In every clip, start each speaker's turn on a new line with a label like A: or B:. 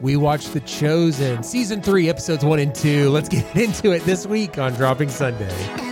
A: We watched The Chosen, season three, episodes one and two. Let's get into it this week on Dropping Sunday.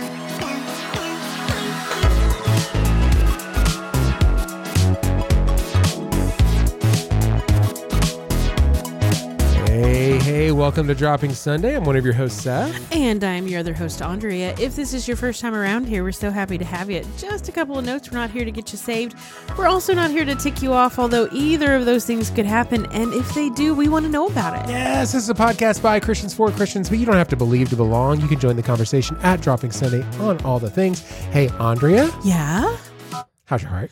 A: Welcome to Dropping Sunday. I'm one of your hosts, Seth.
B: And I'm your other host, Andrea. If this is your first time around here, we're so happy to have you. Just a couple of notes. We're not here to get you saved. We're also not here to tick you off, although either of those things could happen. And if they do, we want to know about it.
A: Yes, this is a podcast by Christians for Christians, but you don't have to believe to belong. You can join the conversation at Dropping Sunday on all the things. Hey, Andrea,
B: Yeah?
A: how's your heart?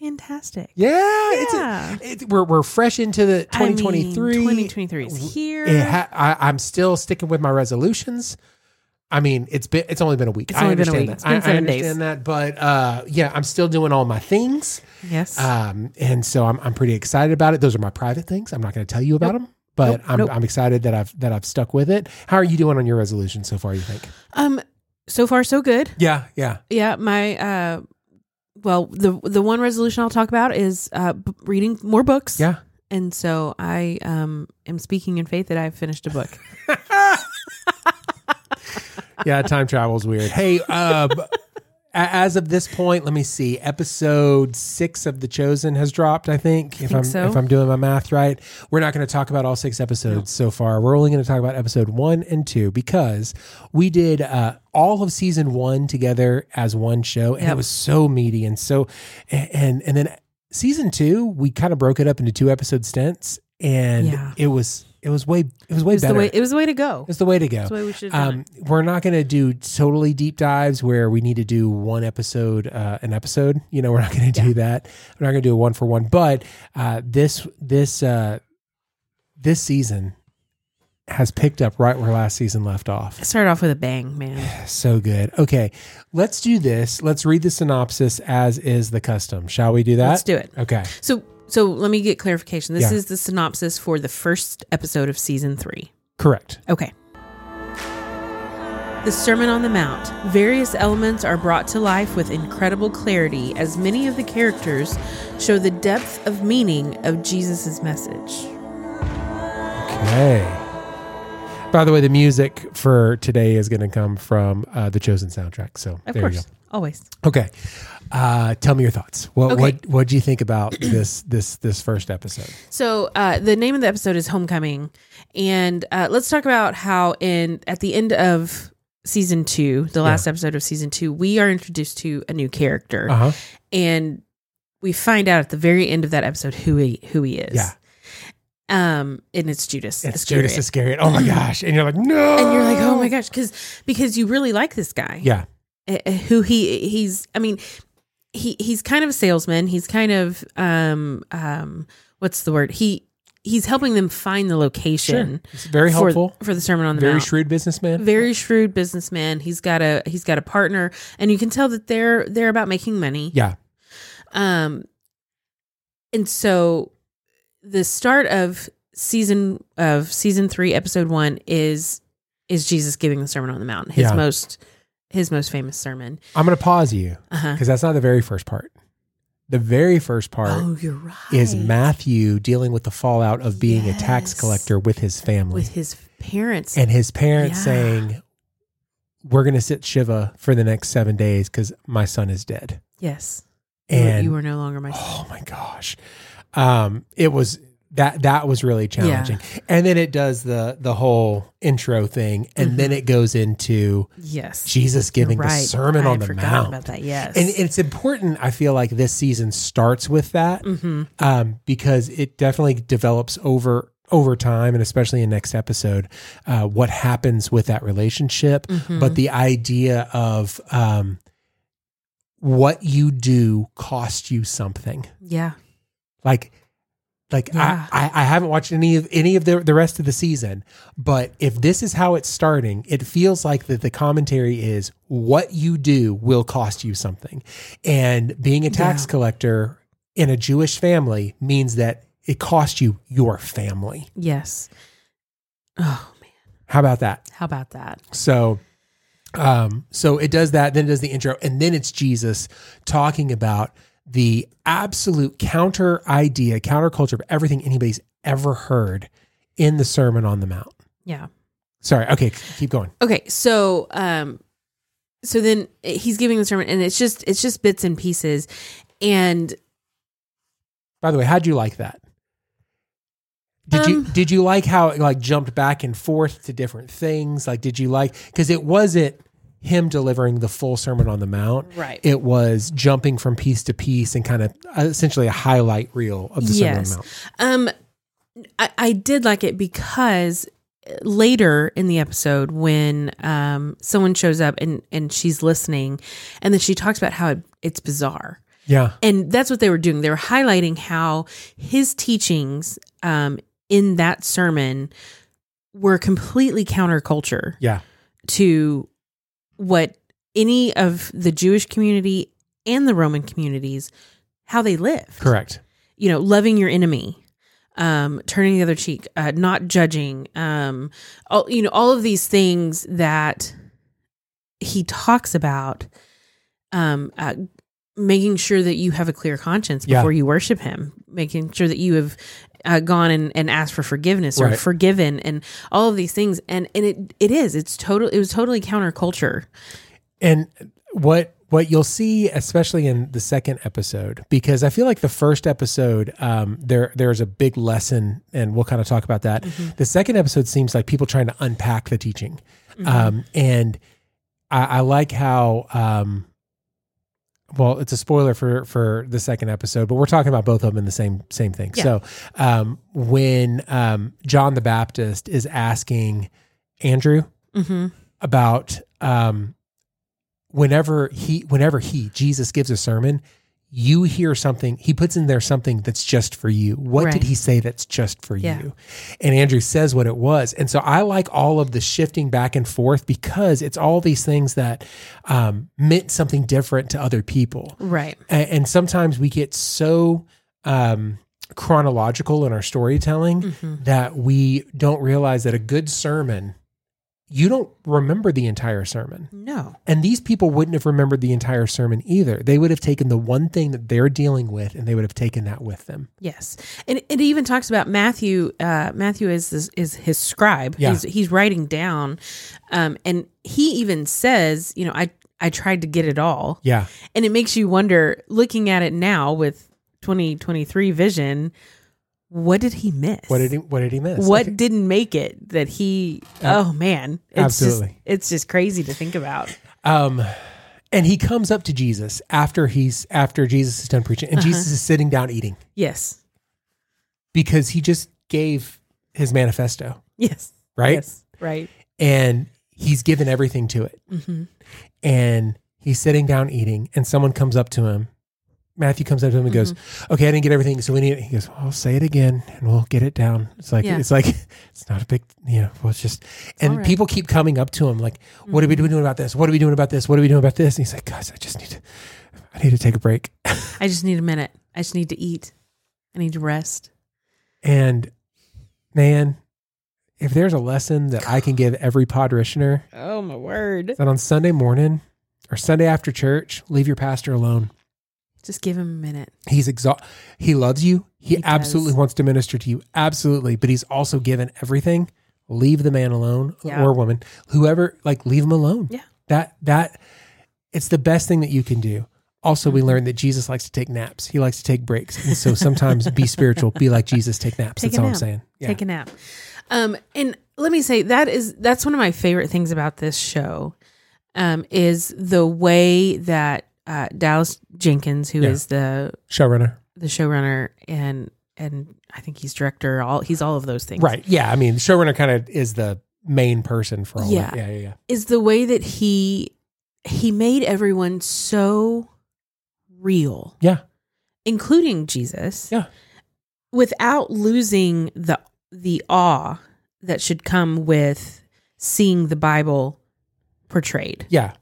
B: Fantastic.
A: Yeah,
B: Yeah.
A: it's a, it, we're we're fresh into the
B: I mean,
A: 2023.
B: 2023 is here.
A: Ha- I, I'm still sticking with my resolutions. I mean, it's been it's only been a week.
B: It's
A: I
B: only been a
A: understand
B: week.
A: that. I, I understand
B: days.
A: that, but uh, yeah, I'm still doing all my things,
B: yes.
A: um, and so I'm I'm pretty excited about it. Those are my private things. I'm not going to tell you about them, but
B: Nope.
A: I'm
B: Nope.
A: I'm excited that I've that I've stuck with it. How are you doing on your resolution so far? You think?
B: um, so far, so good.
A: Yeah, yeah.
B: Yeah, my uh well, the the one resolution I'll talk about is uh b- reading more books.
A: Yeah.
B: And so I um am speaking in faith that I've finished a book.
A: yeah, time travel's weird. Hey, um, a- as of this point, let me see. Episode six of The Chosen has dropped. I think, if
B: think
A: I'm
B: so.
A: if I'm doing my math right. We're not going to talk about all six episodes so far. We're only going to talk about episode one and two because we did uh, all of season one together as one show, and it was so meaty and so and and then season two we kind of broke it up into two episode stints, and
B: Yeah.
A: it was it was way it was way
B: It was
A: better.
B: the way it was the way to go.
A: it's the way to go.
B: Way we should
A: Um, we're not going to do totally deep dives where we need to do one episode, uh, an episode. You know, we're not going to do that. We're not going to do a one for one. But uh, this this uh, this season has picked up right where last season left off.
B: it. Start off with a bang, man.
A: So good. Okay, let's do this. Let's read the synopsis as is the custom. Shall we do that?
B: Let's do it.
A: Okay.
B: So so let me get clarification. This
A: Yeah.
B: is the synopsis for the first episode of season 3.
A: Correct.
B: Okay. The Sermon on the Mount. Various elements are brought to life with incredible clarity as many of the characters show the depth of meaning of Jesus' message.
A: Okay. By the way, the music for today is going to come from uh, the Chosen soundtrack. So
B: Of
A: there you
B: course. Always.
A: go. Okay. Uh, tell me your thoughts. What
B: Okay.
A: what what do you think about this this this first episode?
B: So uh, the name of the episode is Homecoming, and uh, let's talk about how in at the end of season two, the last episode of season two, we are introduced to a new character,
A: Uh huh.
B: and we find out at the very end of that episode who he who he is.
A: Yeah.
B: Um, and it's Judas.
A: It's
B: Iscariot.
A: Judas Iscariot. Oh my gosh! And you're like, no.
B: and you're like, oh my gosh, because because you really like this guy.
A: Yeah.
B: uh, uh, who he he's i mean he he's kind of a salesman he's kind of um um what's the word he he's helping them find the location
A: It's very
B: for,
A: helpful.
B: for the sermon on the
A: Very
B: mount
A: shrewd businessman.
B: very shrewd businessman he's got a he's got a partner and you can tell that they're they're about making money
A: yeah.
B: um and so the start of season of season 3 episode 1 is is Jesus giving the sermon on the mount his
A: Yeah.
B: most his most famous sermon
A: I'm going to pause you
B: uh-huh
A: because that's not the very first part. The very first part
B: Oh, you're right.
A: is Matthew dealing with the fallout of being a tax collector with his family.
B: with his parents.
A: and his parents
B: Yeah.
A: saying, "We're going to sit Shiva for the next seven days because my son is dead."
B: yes,
A: And
B: you were no longer my. Son.
A: Oh my gosh, um, it was that that was really challenging. And then it does the the whole intro thing, and then it goes into
B: yes,
A: Jesus giving
B: Mm-hmm.
A: The. Sermon
B: I
A: on the Mount.
B: about that. Yes,
A: And it's important. I feel like this season starts with that
B: hmm
A: um, because it definitely develops over over time, and especially in next episode, uh, what happens with that relationship.
B: Mm-hmm.
A: But the idea of um, what you do cost you something,
B: yeah,
A: like. Like
B: Yeah.
A: I, I, I haven't watched any of any of the the rest of the season, but if this is how it's starting, it feels like that the commentary is what you do will cost you something, and being a tax
B: Yeah.
A: collector in a Jewish family means that it costs you your family.
B: yes. Oh man,
A: How about that?
B: how about that?
A: So, um, so it does that. Then it does the intro, and then it's Jesus talking about the absolute counter idea, counterculture of everything anybody's ever heard in the Sermon on the Mount.
B: Yeah.
A: Sorry. Okay, keep going.
B: Okay, so um so then he's giving the sermon and it's just it's just bits and pieces and
A: By the way, how'd you like that? Did you
B: Um,
A: did you like how it like jumped back and forth to different things? Like, did you like because it wasn't him delivering the full Sermon on the Mount.
B: right.
A: It was jumping from piece to piece and kind of uh, essentially a highlight reel of the Sermon on the Mount.
B: Um, I, I did like it because later in the episode, when um someone shows up and and she's listening, and then she talks about how it, it's bizarre,
A: Yeah,
B: and that's what they were doing. They were highlighting how his teachings um in that sermon were completely counterculture
A: yeah,
B: to what any of the Jewish community and the Roman communities how they lived
A: correct.
B: you know, loving your enemy, um, turning the other cheek, uh, not judging, um, all, you know, all of these things that he talks about, um, uh, making sure that you have a clear conscience
A: Yeah.
B: before you worship him, making sure that you have uh, gone and, and asked for forgiveness or
A: Right.
B: forgiven and all of these things. And, and it, it is, it's total, it was totally counterculture.
A: And what what you'll see, especially in the second episode, because I feel like the first episode, um, there there's a big lesson, and we'll kind of talk about that. The second episode seems like people trying to unpack the teaching, um, and I, I like how. Um, well, it's a spoiler for for the second episode, but we're talking about both of them in the same same thing.
B: Yeah.
A: So, um, when um, John the Baptist is asking Andrew,
B: hmm
A: about um whenever he whenever he Jesus gives a sermon, you hear something, he puts in there something that's just for you. What
B: Right.
A: did he say that's just for
B: Yeah.
A: you? And Andrew says what it was. And so I like all of the shifting back and forth because it's all these things that um meant something different to other people.
B: Right.
A: And, and sometimes we get so um chronological in our storytelling
B: hmm
A: that we don't realize that a good sermon you don't remember the entire sermon.
B: No.
A: And these people wouldn't have remembered the entire sermon either. They would have taken the one thing that they're dealing with and they would have taken that with them.
B: Yes, and it even talks about Matthew. Uh, Matthew is is, is his scribe.
A: Yeah.
B: He's he's writing down, um, and he even says, you know, I I tried to get it all,
A: Yeah.
B: and it makes you wonder, looking at it now with twenty twenty three vision, what did he miss?
A: What did he what did he miss?
B: What didn't make it that he?
A: Ab-
B: oh man, it's
A: absolutely.
B: Just, it's just crazy to think about.
A: Um and he comes up to Jesus after he's after Jesus is done preaching and
B: Uh-huh.
A: Jesus is sitting down eating
B: Yes,
A: because he just gave his manifesto,
B: yes,
A: right?
B: yes, right.
A: And he's given everything to it.
B: hmm
A: and he's sitting down eating and someone comes up to him matthew comes up to him and goes
B: Mm-hmm.
A: okay i didn't get everything so we need It. he goes i'll say it again and we'll get it down it's like
B: Yeah.
A: it's like it's not a big you know well it's just and
B: right.
A: people keep coming up to him like what are we doing about this what are we doing about this what are we doing about this and he's like guys i just need to i need to take a break
B: I just need a minute. I just need to eat. I need to rest.
A: and man if there's a lesson that i can give every podritioner
B: Oh my word.
A: that on sunday morning or sunday after church leave your pastor alone
B: Just give him a minute.
A: He's exhausted. He loves you. He,
B: He
A: absolutely
B: does.
A: wants to minister to you. Absolutely. But he's also given everything. Leave the man alone
B: Yeah.
A: or woman, whoever, like leave him alone.
B: Yeah.
A: That, that, it's the best thing that you can do. Also,
B: Mm-hmm.
A: we learned that Jesus likes to take naps. He likes to take breaks. And so sometimes be spiritual, be like Jesus, take naps.
B: Take
A: That's all I'm saying. Yeah.
B: Take a nap. Um, and let me say that is that's one of my favorite things about this show, um, is the way that uh, Dallas Jenkins, who is
A: Yeah.
B: the
A: Showrunner.
B: the showrunner and and I think he's director, all he's all of those things,
A: Right. Yeah. I mean, showrunner kind of is the main person for all
B: Yeah.
A: that. Yeah. Yeah. Yeah.
B: Is the way that he he made everyone so real,
A: Yeah.
B: including Jesus,
A: Yeah.
B: without losing the the awe that should come with seeing the Bible portrayed,
A: Yeah.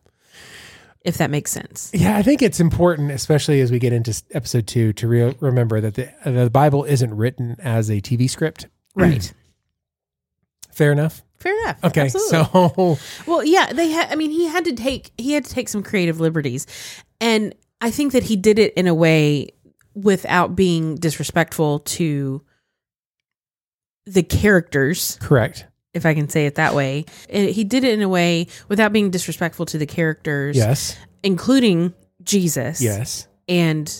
B: If that makes sense.
A: Yeah, I think it's important, especially as we get into episode two, to re- remember that the the Bible isn't written as a TV script.
B: Right. Mm.
A: Fair enough.
B: Fair enough.
A: Okay,
B: Absolutely.
A: so
B: well, yeah, they had. I mean, he had to take he had to take some creative liberties, and I think that he did it in a way without being disrespectful to the characters,
A: Correct.
B: If I can say it that way. It, he did it in a way without being disrespectful to the characters,
A: Yes.
B: including Jesus
A: Yes.
B: and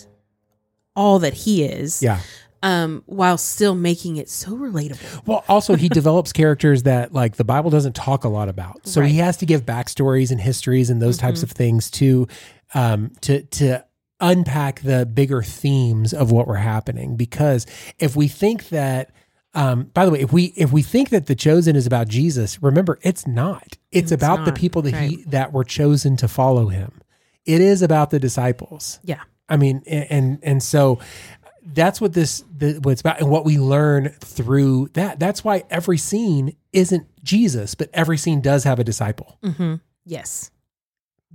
B: all that he is,
A: Yeah.
B: um, while still making it so relatable.
A: Well, also he develops characters that like the Bible doesn't talk a lot about. So he has to give backstories and histories and those types of things to um to to unpack the bigger themes of what were happening because if we think that um by the way if we if we think that the chosen is about Jesus remember it's not it's, about the people that he that were chosen to follow him it is about the disciples
B: Yeah.
A: I mean, and and so that's what this the, what it's about, and what we learn through that. That's why every scene isn't Jesus, but every scene does have a disciple.
B: Mm-hmm. Yes.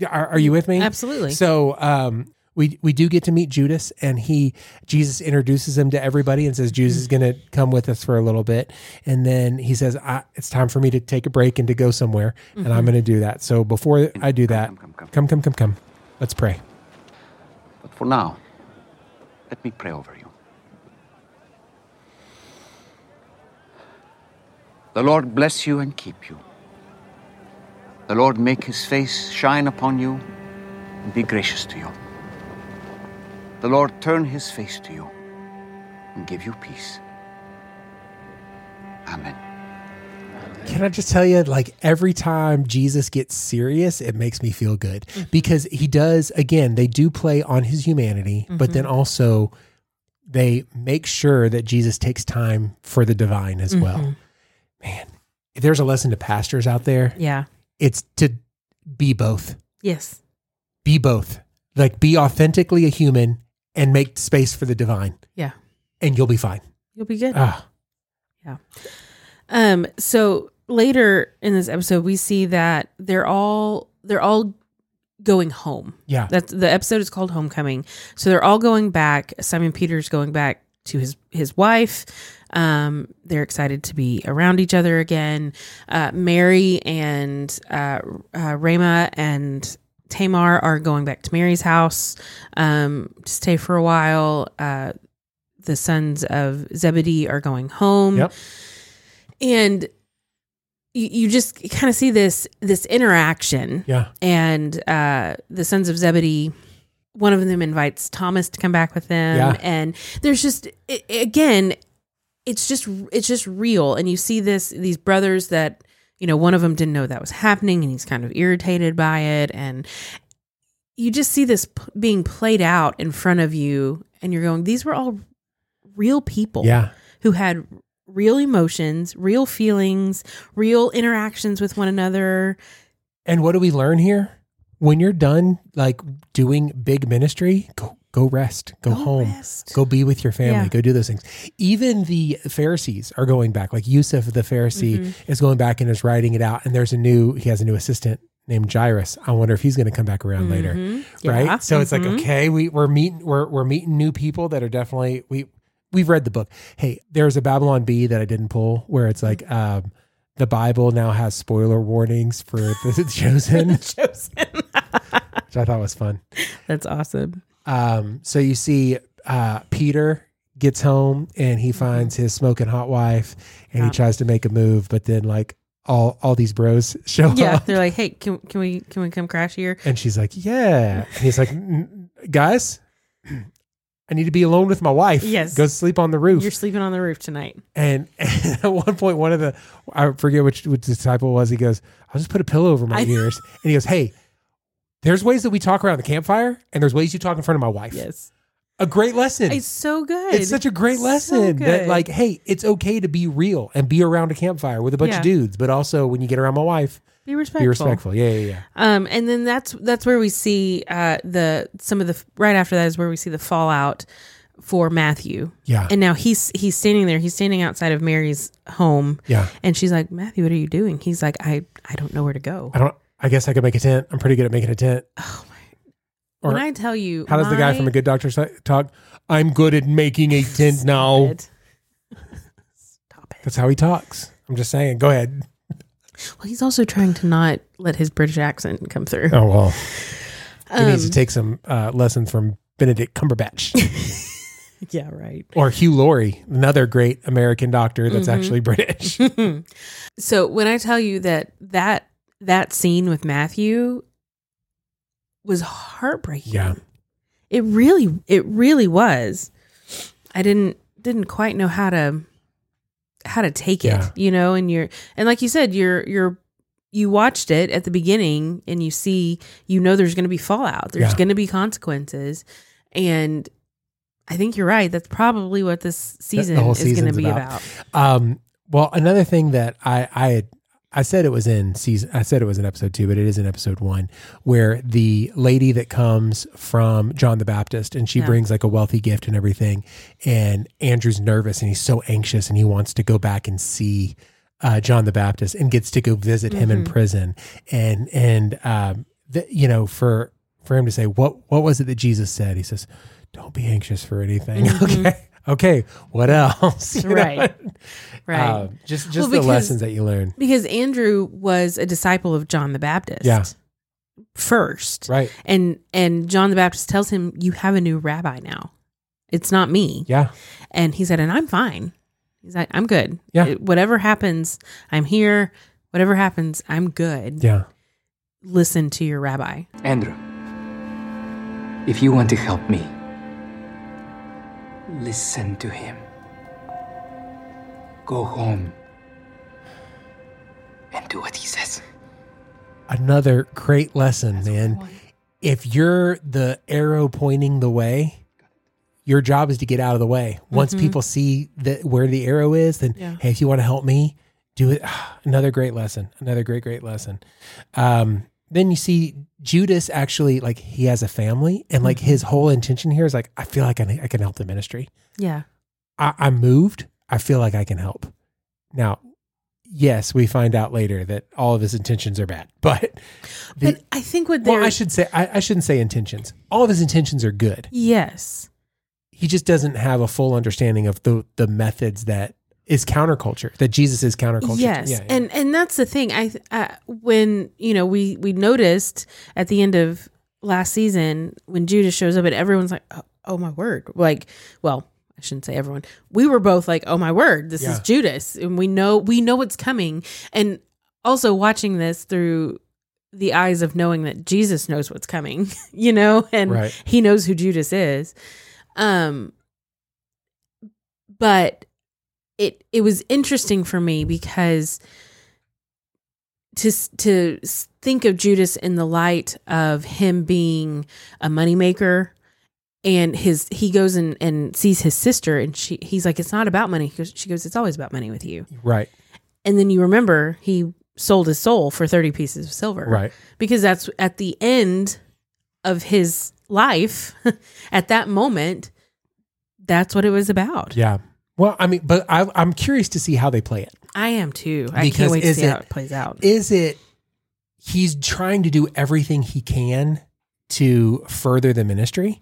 A: Are, are you with me?
B: Absolutely.
A: So, um, we we do get to meet Judas, and he Jesus introduces him to everybody and says Judas is going to come with us for a little bit, and then he says I, it's time for me to take a break and to go somewhere, and I'm mm-hmm. going to do that. So before I do that,
C: come, come, come.
A: come, come, come, come. Let's pray.
C: But for now, let me pray over you. The Lord bless you and keep you. The Lord make his face shine upon you and be gracious to you. The Lord turn his face to you and give you peace. Amen.
A: Can I just tell you, like every time Jesus gets serious, it makes me feel good mm-hmm. because he does, again, they do play on his humanity, but then mm-hmm. also they make sure that Jesus takes time for the divine as well. Mm-hmm. Man, if there's a lesson to pastors out there,
B: yeah.
A: it's to be both.
B: Yes.
A: Be both. Like be authentically a human and make space for the divine,
B: Yeah.
A: and you'll be fine.
B: You'll be good.
A: Ah, Yeah.
B: Um, so later in this episode, we see that they're all they're all going home.
A: yeah.
B: That's the episode is called Homecoming. So they're all going back. Simon Peter's going back to his his wife. Um, they're excited to be around each other again. Uh, Mary and uh, uh, Ramah and Tamar are going back to Mary's house um, to stay for a while. Uh, the sons of Zebedee are going home
A: Yep.
B: and you, you just kind of see this this interaction
A: Yeah.
B: and uh the sons of zebedee one of them invites thomas to come back with them
A: Yeah.
B: and there's just i again it's just it's just real and you see this these brothers that you know one of them didn't know that was happening and he's kind of irritated by it and you just see this p- being played out in front of you and you're going these were all real people
A: Yeah.
B: who had real emotions, real feelings, real interactions with one another.
A: And what do we learn here? When you're done like doing big ministry, go go rest, go,
B: Go
A: home,
B: rest.
A: go be with your family,
B: Yeah.
A: go do those things. Even the Pharisees are going back. Like Yussif the Pharisee
B: Mm-hmm.
A: is going back and is writing it out. And there's a new he has a new assistant named Jairus. I wonder if he's going to come back around later.
B: Mhm.
A: Right?
B: Yeah.
A: So it's like,
B: Mhm.
A: okay, we we're meeting we're we're meeting new people that are definitely we we've read the book. Hey, there's a Babylon Bee that I didn't pull where it's like um the Bible now has spoiler warnings for the chosen,
B: Chosen.
A: which I thought was fun.
B: That's awesome.
A: Um, so you see, uh, Peter gets home and he finds his smoking hot wife, and
B: Yeah.
A: he tries to make a move, but then like all all these bros show
B: Yeah,
A: up, Yeah,
B: they're like, "Hey, can can we can we come crash here?"
A: and she's like, "Yeah," and he's like, "Guys." I need to be alone with my wife.
B: Yes.
A: Go sleep on the roof.
B: You're sleeping on the roof tonight.
A: And, and at one point, one of the, I forget which, which disciple it was, he goes, I'll just put a pillow over my
B: I-
A: ears. And he goes, Hey, there's ways that we talk around the campfire, and there's ways you talk in front of my wife.
B: Yes,
A: A great lesson.
B: it's so good.
A: It's such a great
B: So
A: lesson that, like, hey, it's okay to be real and be around a campfire with a bunch
B: Yeah.
A: of dudes, but also when you get around my wife,
B: be respectful.
A: be respectful. Yeah, yeah, yeah.
B: Um, and then that's that's where we see uh the some of the right after that is where we see the fallout for Matthew.
A: Yeah.
B: And now he's he's standing there. He's standing outside of Mary's home.
A: Yeah.
B: And she's like, Matthew, what are you doing? He's like, I I don't know where to go.
A: I don't, I guess I could make a tent. I'm pretty good at making a tent.
B: Oh my!
A: Or
B: when I tell you,
A: how does the guy
B: my-
A: from a good doctor si- talk? I'm good at making a tent now.
B: It. Stop it.
A: That's how he talks. I'm just saying. Go ahead.
B: Well, he's also trying to not let his British accent come through.
A: Oh, well. He needs to
B: Um,
A: take some uh, lessons from Benedict Cumberbatch.
B: yeah, right.
A: or Hugh Laurie, another great American doctor that's
B: Mm-hmm.
A: actually British.
B: So when I tell you that that that scene with Matthew was heartbreaking.
A: Yeah.
B: It really it really was. I didn't didn't quite know how to how to take it,
A: Yeah.
B: you know, and you're and like you said, you're you're you watched it at the beginning and you see you know there's going to be fallout. There's
A: Yeah.
B: going to be consequences and I think you're right. That's probably what this season is going to be
A: about.
B: about.
A: Um, well, another thing that I I had I said it was in season. I said it was in episode two, but it is in episode one, where the lady that comes from John the Baptist and she
B: Yeah.
A: brings like a wealthy gift and everything, and Andrew's nervous and he's so anxious and he wants to go back and see uh, John the Baptist and gets to go visit him in prison, and and um, the, you know for for him to say what what was it that Jesus said? He says, "Don't be anxious for anything." Okay. Okay, what else? You know?
B: Right. Right.
A: Um, just just
B: Well,
A: the
B: because-
A: lessons that you learn.
B: Because Andrew was a disciple of John the Baptist.
A: Yeah.
B: First.
A: Right.
B: And and John the Baptist tells him, You have a new rabbi now. It's not me.
A: Yeah.
B: And he said, And I'm fine. He's like, I'm good.
A: Yeah.
B: It- whatever happens, I'm here. Whatever happens, I'm good.
A: Yeah.
B: Listen to your rabbi.
D: Andrew, if you want to help me, listen to him. Go home and do what he says.
A: Another great lesson, man. If you're the arrow pointing the way, your job is to get out of the way. Once people see that where the arrow is, then
B: Yeah.
A: hey, if you want to help me, do it. Another great lesson. Another great, great lesson. Um, then you see Judas actually like he has a family, and like his mm-hmm. whole intention here is like, I feel like I, I can help the ministry.
B: Yeah.
A: I, I'm moved. I feel like I can help. Now, yes, we find out later that all of his intentions are bad, but the,
B: But I think what
A: well, I should say I, I shouldn't say intentions. All of his intentions are good.
B: Yes.
A: He just doesn't have a full understanding of the the methods that is counterculture. That Jesus is counterculture.
B: Yes,
A: Yeah, yeah.
B: and and that's the thing. I uh, when you know we we noticed at the end of last season when Judas shows up and everyone's like, oh, oh my word! Like, well, I shouldn't say everyone. We were both like, oh my word, this is Judas, and we know we know what's coming. And also watching this through the eyes of knowing that Jesus knows what's coming, you know, and
A: Right.
B: he knows who Judas is. Um, but it it was interesting for me because to to think of Judas in the light of him being a moneymaker and his he goes and, and sees his sister and she he's like it's not about money. He goes- she goes it's always about money with you.
A: Right,
B: and then you remember he sold his soul for 30 pieces of silver.
A: Right.
B: because that's at the end of his life at that moment that's what it was about.
A: Yeah. Well, I mean, but I, I'm curious to see how they play it.
B: i am too. I
A: Because
B: can't wait to see how
A: it-
B: it plays out.
A: Is it he's trying to do everything he can to further the ministry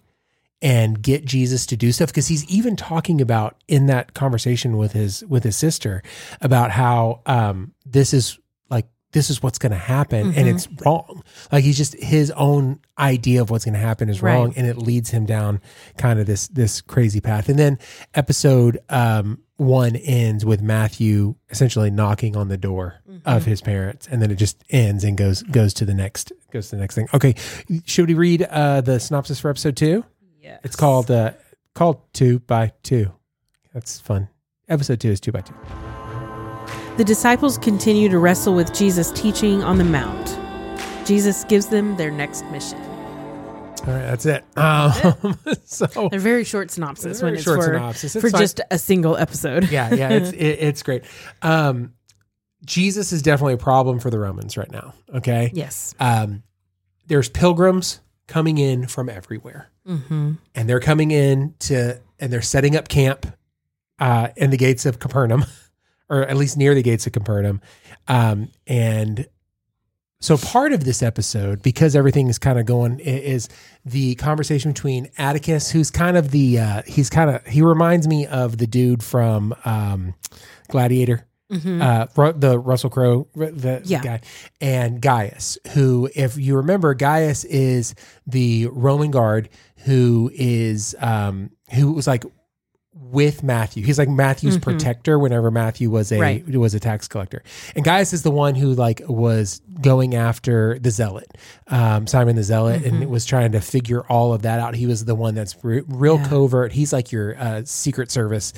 A: and get Jesus to do stuff? Because he's even talking about in that conversation with his with his sister about how um this is this is what's going to happen and
B: Mhm.
A: it's wrong. Like he's just his own idea of what's going to happen is
B: Right.
A: wrong and it leads him down kind of this this crazy path. And then episode um 1 ends with Matthew essentially knocking on the door of his parents and then it just ends and goes goes to the next goes to the next thing. Okay, should we read uh the synopsis for episode 2?
B: yeah
A: It's called uh called 2 by 2. That's fun. Episode 2 is 2 by 2.
B: The disciples continue to wrestle with Jesus' teaching on the Mount. Jesus gives them their next mission.
A: All right, that's it. Um, so
B: They're very short synopsis
A: Very
B: when it's
A: short
B: for,
A: synopsis. It's
B: for
A: fine.
B: just a single episode.
A: yeah, yeah, it's it, it's great. Um, Jesus is definitely a problem for the Romans right now. Okay,
B: yes.
A: um, there's pilgrims coming in from everywhere,
B: Mm-hmm.
A: and they're coming in to and they're setting up camp uh, in the gates of Capernaum, or at least near the gates of Capernaum, um, and so part of this episode, because everything is kind of going, is the conversation between Atticus, who's kind of the uh, he's kind of he reminds me of the dude from um, Gladiator, uh, the Russell Crowe, the,
B: Mm-hmm. Yeah.
A: guy, and Gaius, who, if you remember, Gaius is the Roman guard who is um, who was like with Matthew. He's like Matthew's protector whenever Matthew was a
B: Right.
A: was a tax collector. And Gaius is the one who like was going after the zealot, um, Simon the zealot, and was trying to figure all of that out. He was the one that's re- real
B: Yeah.
A: covert. He's like your uh, Secret Service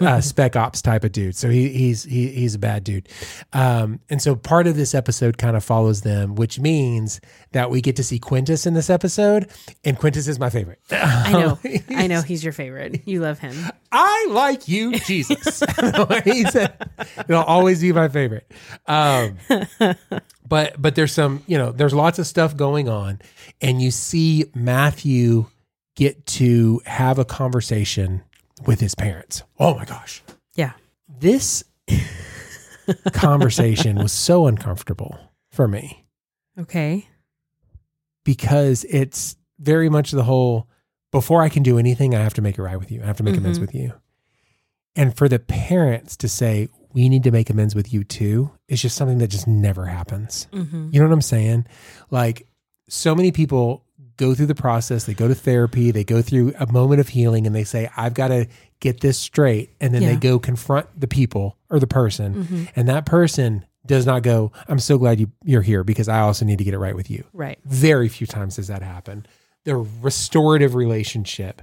A: uh, spec ops type of dude. So he, he's he, he's a bad dude. Um, and so part of this episode kind of follows them, which means that we get to see Quintus in this episode, and Quintus is my favorite.
B: I know. I know he's your favorite. You love him.
A: I like you, Jesus. he said, it'll always be my favorite. Um, but but there's some, you know, there's lots of stuff going on, and you see Matthew get to have a conversation with his parents. Oh my gosh,
B: Yeah.
A: this conversation was so uncomfortable for me
B: Okay.
A: because it's very much the whole before I can do anything, I have to make it right with you. I have to make amends
B: Mhm.
A: with you. And for the parents to say, we need to make amends with you too, is just something that just never happens.
B: Mm-hmm.
A: You know what I'm saying? Like, so many people go through the process, they go to therapy, they go through a moment of healing, and they say, I've got to get this straight. And then they go confront the people or the person.
B: Mm-hmm.
A: And that person does not go, I'm so glad you, you're here because I also need to get it right with you.
B: Right.
A: Very few times does that happen. The restorative relationship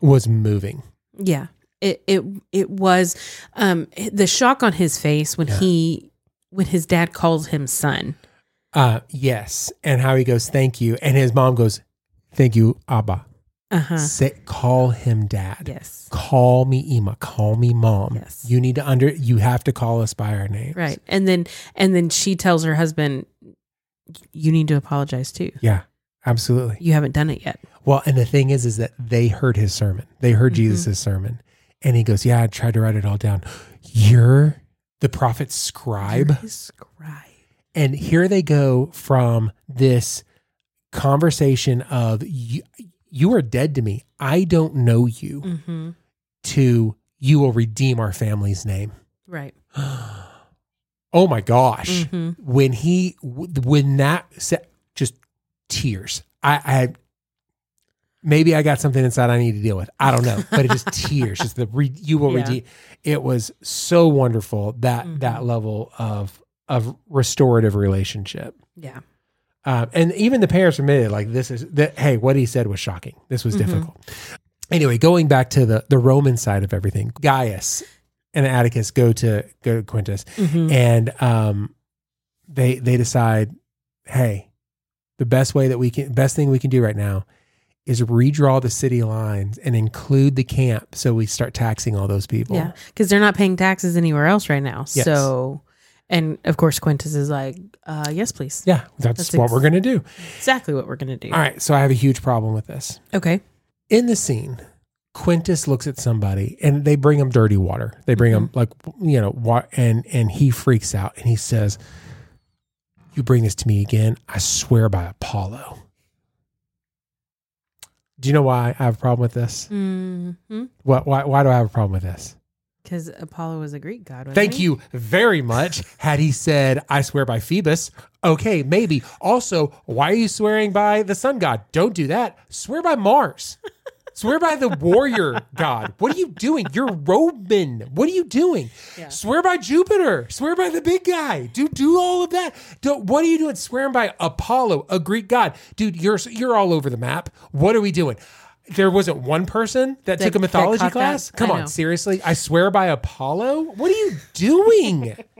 A: was moving.
B: Yeah. It it it was um the shock on his face when
A: Yeah.
B: he when his dad calls him son.
A: Uh, yes. And how he goes, thank you. And his mom goes, thank you, Abba.
B: Uh-huh.
A: Say, call him dad.
B: Yes.
A: Call me Ima. Call me mom.
B: Yes.
A: You need to under, you have to call us by our names.
B: Right. And then and then she tells her husband you need to apologize too.
A: Yeah, absolutely.
B: You haven't done it yet.
A: Well, and the thing is, is that they heard his sermon. They heard
B: Mhm.
A: Jesus' sermon. And he goes, yeah, I tried to write it all down. You're the prophet scribe.
B: Scribe.
A: And here they go from this conversation of you, you are dead to me. I don't know you
B: Mm-hmm.
A: to you will redeem our family's name.
B: Right.
A: Oh my gosh.
B: Mm-hmm.
A: When he, when that just tears. I, I, maybe I got something inside I need to deal with. I don't know, but it just tears. Just the re, you will
B: Yeah.
A: redeem. It was so wonderful that
B: Mhm.
A: that level of of restorative relationship.
B: Yeah.
A: Um, and even the parents admitted, like, this is that. Hey, what he said was shocking. This was
B: Mhm.
A: difficult. Anyway, going back to the the Roman side of everything, Gaius and Atticus go to go to Quintus,
B: Mm-hmm.
A: and um, they they decide, hey, the best way that we can, best thing we can do right now, is redraw the city lines and include the camp, so we start taxing all those people.
B: Yeah, because they're not paying taxes anywhere else right now.
A: Yes.
B: So, and of course, Quintus is like, uh, "Yes, please."
A: yeah, that's,
B: That's
A: what
B: ex-
A: we're gonna do.
B: Exactly what we're gonna do.
A: All right, so I have a huge problem with this.
B: Okay.
A: in the scene, Quintus looks at somebody and they bring him dirty water. They bring him like you know, wa- and and he freaks out and he says, "You bring this to me again, I swear by Apollo." Do you know why I have a problem with this?
B: Mm-hmm.
A: What why why do I have a problem with this?
B: Because Apollo was a Greek god.
A: Thank
B: he?
A: you very much. Had he said, I swear by Phoebus, okay, maybe. Also, why are you swearing by the sun god? Don't do that. Swear by Mars. swear by the warrior god. What are you doing? You're Roman. What are you doing?
B: Yeah.
A: Swear by Jupiter. Swear by the big guy. Do do all of that. Don't, what are you doing? Swearing by Apollo, a Greek god. Dude, you're you're all over the map. What are we doing? There wasn't one person that,
B: That-
A: took a mythology
B: caught that?
A: class. Come
B: I
A: on,
B: know.
A: seriously? I swear by Apollo. What are you doing?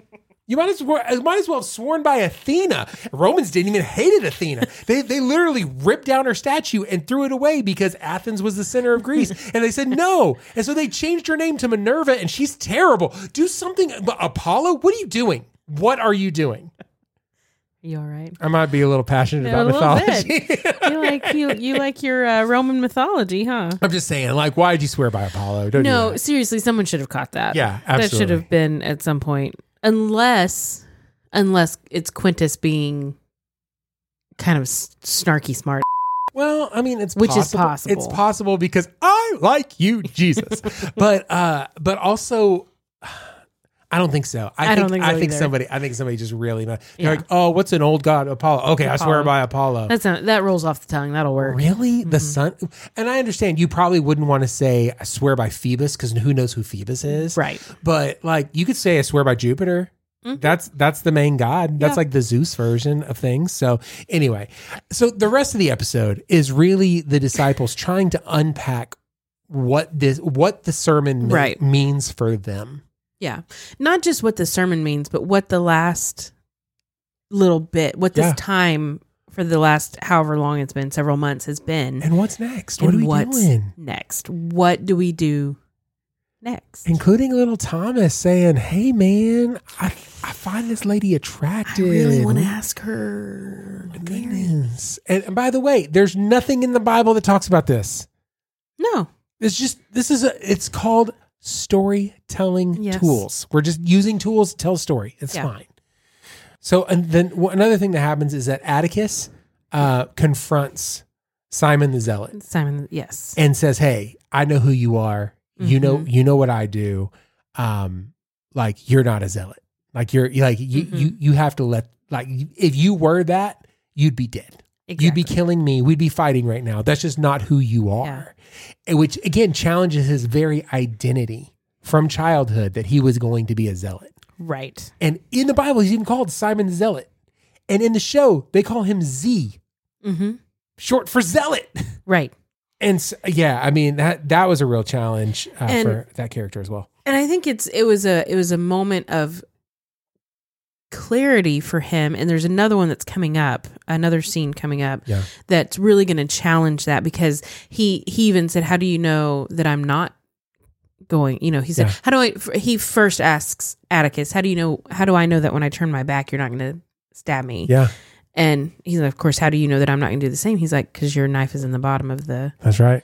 A: You might as well might as well have sworn by Athena. Romans didn't even hated Athena. They they literally ripped down her statue and threw it away because Athens was the center of Greece. And they said no. And so they changed her name to Minerva and she's terrible. Do something but Apollo, what are you doing? What are you doing?
B: You all right?
A: I might be a little passionate
B: Yeah,
A: about mythology.
B: you like you you like your uh, Roman mythology, huh?
A: I'm just saying, like, why did you swear by Apollo? Don't do
B: No, seriously, someone should have caught that.
A: Yeah,
B: that should have been at some point, unless unless it's Quintus being kind of snarky smart.
A: Well, I mean, it's
B: Which is
A: possible.
B: possible.
A: It's possible because I like you, Jesus. but uh, but also, I don't think so. I,
B: I
A: think,
B: don't think
A: I think
B: either.
A: somebody. I think somebody just really. They're
B: Yeah.
A: like, oh, what's an old god? Apollo. Okay, I swear by Apollo.
B: That's not, that rolls off the tongue. That'll work.
A: Really, the
B: Mm-hmm.
A: sun? And I understand you probably wouldn't want to say I swear by Phoebus because who knows who Phoebus is,
B: Right.
A: But like you could say I swear by Jupiter. That's that's the main god. That's
B: Mm-hmm. Yeah.
A: like the Zeus version of things. So anyway, so the rest of the episode is really the disciples trying to unpack what this what the sermon
B: Right.
A: means for them.
B: Yeah. Not just what the sermon means, but what the last little bit, what this
A: Yeah.
B: time for the last however long it's been, several months has been.
A: And what's next? What
B: and
A: are we
B: what's
A: doing?
B: next? What do we do next?
A: Including little Thomas saying, "Hey, man, I I find this lady attractive.
B: I really want to ask her to.
A: Goodness. And, and by the way, there's nothing in the Bible that talks about this.
B: No.
A: It's just this is a it's called storytelling
B: Yes.
A: tools. We're just using tools to tell a story. It's
B: Yeah.
A: fine. So and then w- another thing that happens is that Atticus uh, confronts Simon the Zealot
B: Simon, yes.
A: and says, "Hey, I know who you are. You know
B: Mhm.
A: you know what I do. Um like you're not a zealot. Like you're like you
B: Mhm.
A: you you have to let like if you were that, you'd be dead." You'd be killing me. We'd be fighting right now. That's just not who you are. And Which again challenges his very identity from childhood that he was going to be a zealot.
B: right.
A: And in the Bible, he's even called Simon Zealot. And in the show, they call him Z,
B: hmm
A: short for zealot.
B: Right.
A: And s yeah, I mean that that was a real challenge uh,
B: And-
A: for that character as well.
B: and I think it's it was a it was a moment of clarity for him and there's another one that's coming up another scene coming up
A: Yeah.
B: that's really going to challenge that because he he even said how do you know that I'm not going you know he said
A: Yeah.
B: how do I he first asks Atticus how do you know how do I know that when I turn my back you're not going to stab me
A: Yeah,
B: and he's like of course how do you know that I'm not going to do the same he's like cuz your knife is in the bottom of the
A: that's right.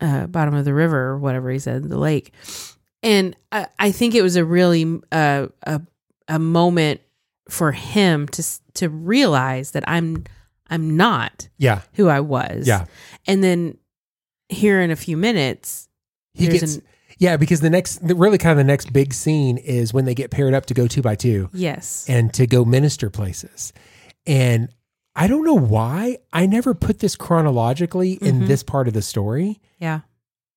B: uh, bottom of the river or whatever he said, the lake. And I, I think it was a really uh, a a moment for him to to realize that I'm I'm not
A: Yeah,
B: who I was.
A: yeah.
B: And then here in a few minutes,
A: He gets
B: an-
A: yeah because the next the, really kind of the next big scene is when they get paired up to go two by two.
B: yes,
A: and to go minister places. And I don't know why I never put this chronologically in
B: Mhm.
A: this part of the story.
B: yeah,